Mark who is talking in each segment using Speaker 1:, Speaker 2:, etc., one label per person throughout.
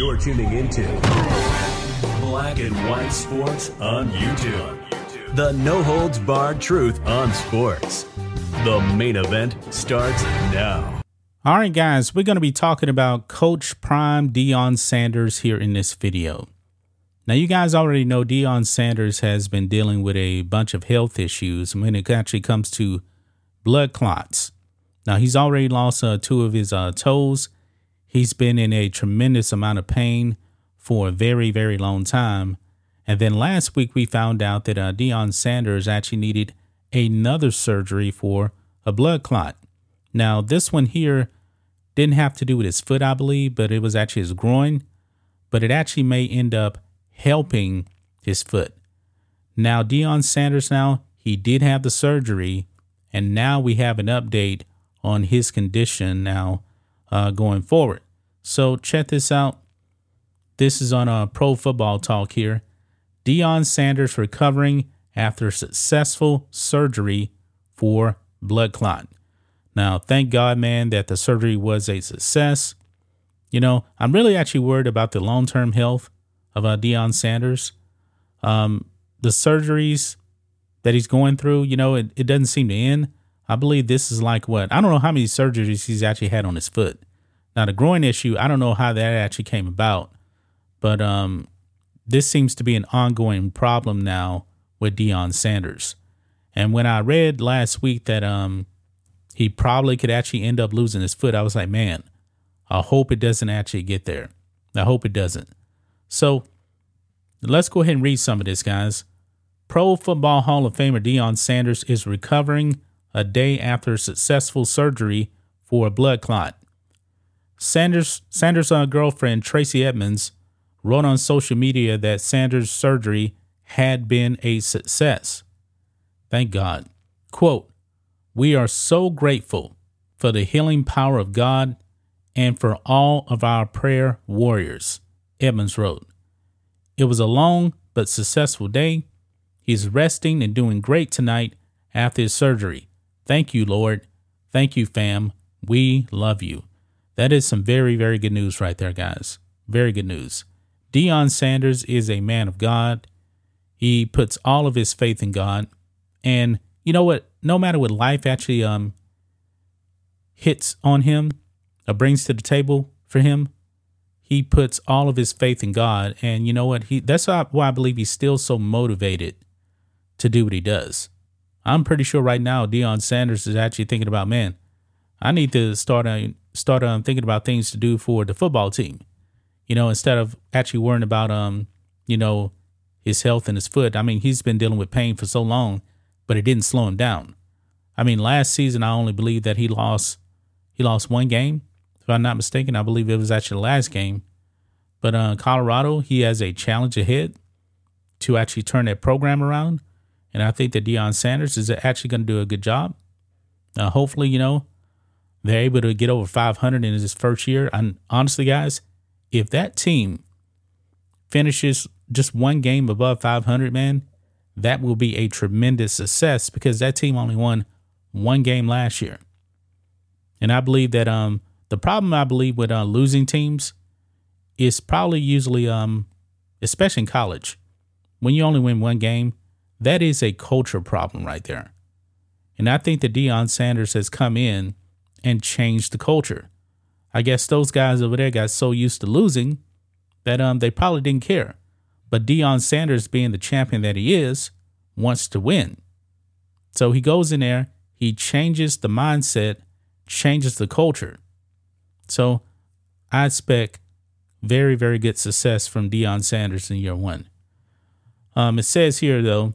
Speaker 1: You're tuning into Black and White Sports on YouTube. The no holds barred truth on sports. The main event starts now.
Speaker 2: All right, guys, we're going to be talking about Coach Prime Deion Sanders here in this video. Now, you guys already know Deion Sanders has been dealing with a bunch of health issues when it actually comes to blood clots. Now, he's already lost uh, two of his uh, toes He's been in a tremendous amount of pain for a very, very long time. And then last week we found out that uh, Deion Sanders actually needed another surgery for a blood clot. Now, this one here didn't have to do with his foot, I believe, but it was actually his groin. But it actually may end up helping his foot. Now, Deion Sanders, now he did have the surgery, and now we have an update on his condition. Now, uh, going forward. So check this out. This is on a pro football talk here. Deion Sanders recovering after successful surgery for blood clot. Now, thank God, man, that the surgery was a success. You know, I'm really actually worried about the long term health of uh, Deion Sanders. Um, the surgeries that he's going through, you know, it, it doesn't seem to end. I believe this is like what I don't know how many surgeries he's actually had on his foot. Now the groin issue, I don't know how that actually came about, but um, this seems to be an ongoing problem now with Deion Sanders. And when I read last week that um he probably could actually end up losing his foot, I was like, man, I hope it doesn't actually get there. I hope it doesn't. So let's go ahead and read some of this, guys. Pro Football Hall of Famer Deion Sanders is recovering a day after successful surgery for a blood clot. Sanders Sanders' uh, girlfriend Tracy Edmonds wrote on social media that Sanders' surgery had been a success. Thank God. Quote, We are so grateful for the healing power of God and for all of our prayer warriors, Edmonds wrote. It was a long but successful day. He's resting and doing great tonight after his surgery. Thank you, Lord. Thank you, fam. We love you. That is some very, very good news right there, guys. Very good news. Deion Sanders is a man of God. He puts all of his faith in God. And you know what? No matter what life actually um hits on him or brings to the table for him, he puts all of his faith in God. And you know what? He that's why I believe he's still so motivated to do what he does. I'm pretty sure right now Deion Sanders is actually thinking about, man, I need to start on start um, thinking about things to do for the football team. You know, instead of actually worrying about um, you know, his health and his foot. I mean, he's been dealing with pain for so long, but it didn't slow him down. I mean, last season I only believe that he lost he lost one game. If I'm not mistaken, I believe it was actually the last game. But uh, Colorado, he has a challenge ahead to actually turn that program around. And I think that Deion Sanders is actually going to do a good job. Uh, hopefully, you know, they're able to get over 500 in his first year. And honestly, guys, if that team finishes just one game above 500, man, that will be a tremendous success because that team only won one game last year. And I believe that um the problem I believe with uh, losing teams is probably usually um especially in college when you only win one game, that is a culture problem right there. And I think that Deion Sanders has come in and changed the culture. I guess those guys over there got so used to losing that um they probably didn't care. But Deion Sanders, being the champion that he is, wants to win. So he goes in there, he changes the mindset, changes the culture. So I expect very, very good success from Deion Sanders in year one. Um, it says here though,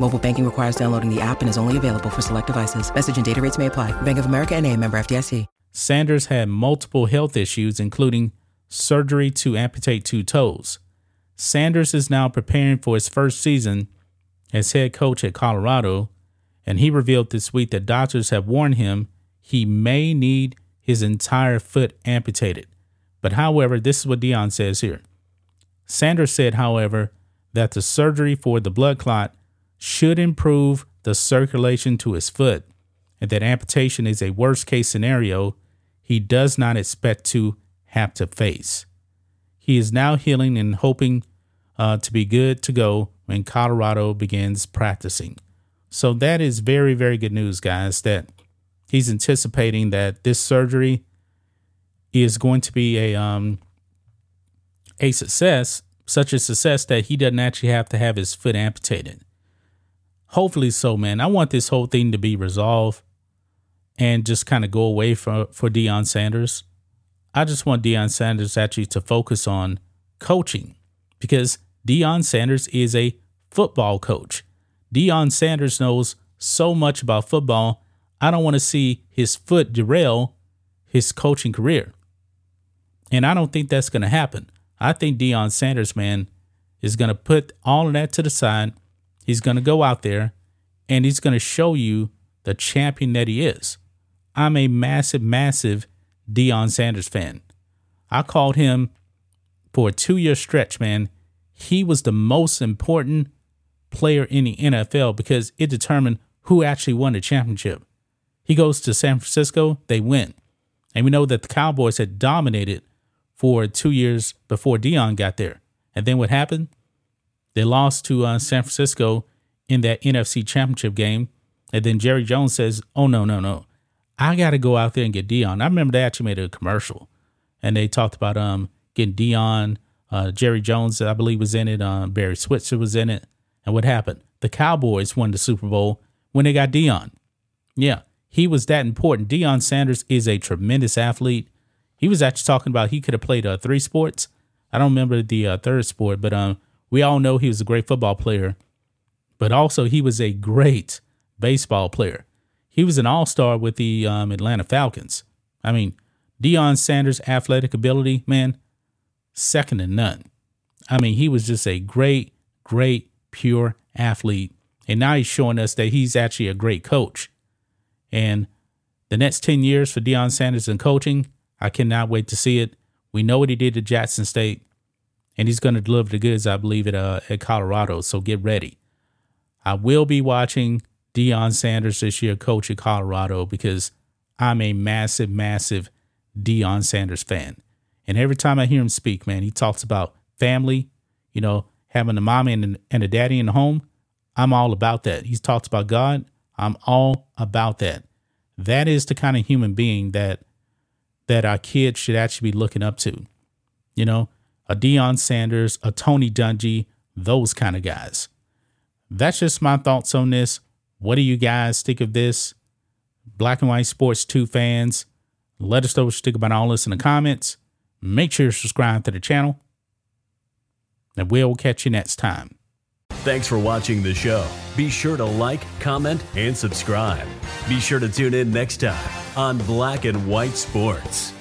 Speaker 3: Mobile banking requires downloading the app and is only available for select devices. Message and data rates may apply. Bank of America and a member FDIC.
Speaker 2: Sanders had multiple health issues, including surgery to amputate two toes. Sanders is now preparing for his first season as head coach at Colorado, and he revealed this week that doctors have warned him he may need his entire foot amputated. But however, this is what Deion says here. Sanders said, however, that the surgery for the blood clot should improve the circulation to his foot, and that amputation is a worst case scenario he does not expect to have to face. He is now healing and hoping uh, to be good to go when Colorado begins practicing. So that is very, very good news, guys, that he's anticipating that this surgery is going to be a um a success, such a success that he doesn't actually have to have his foot amputated. Hopefully so, man. I want this whole thing to be resolved and just kind of go away for for Deion Sanders. I just want Deion Sanders actually to focus on coaching because Deion Sanders is a football coach. Deion Sanders knows so much about football. I don't want to see his foot derail his coaching career. And I don't think that's going to happen. I think Deion Sanders, man, is going to put all of that to the side. He's going to go out there and he's going to show you the champion that he is. I'm a massive, massive Deion Sanders fan. I called him for a two year stretch, man he was the most important player in the NFL because it determined who actually won the championship. He goes to San Francisco, they win. And we know that the Cowboys had dominated for two years before Deion got there. And then what happened? They lost to uh, San Francisco in that NFC championship game. And then Jerry Jones says, Oh, no, no, no. I got to go out there and get Deion. I remember they actually made a commercial and they talked about um getting Deion, uh, Jerry Jones, I believe, was in it. Uh, Barry Switzer was in it. And what happened? The Cowboys won the Super Bowl when they got Deion. Yeah, he was that important. Deion Sanders is a tremendous athlete. He was actually talking about he could have played uh, three sports. I don't remember the uh, third sport, but um, we all know he was a great football player. But also, he was a great baseball player. He was an all star with the um, Atlanta Falcons. I mean, Deion Sanders' athletic ability, man, second to none. I mean, he was just a great, great, pure athlete. And now he's showing us that he's actually a great coach. And the next 10 years for Deion Sanders in coaching, I cannot wait to see it. We know what he did to Jackson State, and he's going to deliver the goods, I believe, at, uh, at Colorado. So get ready. I will be watching Deion Sanders this year coach at Colorado because I'm a massive, massive Deion Sanders fan. And every time I hear him speak, man, he talks about family, you know, having a mommy and, and a daddy in the home. I'm all about that. He's talked about God. I'm all about that. That is the kind of human being that that our kids should actually be looking up to. You know, a Deion Sanders, a Tony Dungy, those kind of guys. That's just my thoughts on this. What do you guys think of this? Black and White Sports 2 fans, let us know what you think about all this in the comments. Make sure you subscribe to the channel, and we'll catch you next time.
Speaker 1: Thanks for watching the show. Be sure to like, comment, and subscribe. Be sure to tune in next time on Black and White Sports.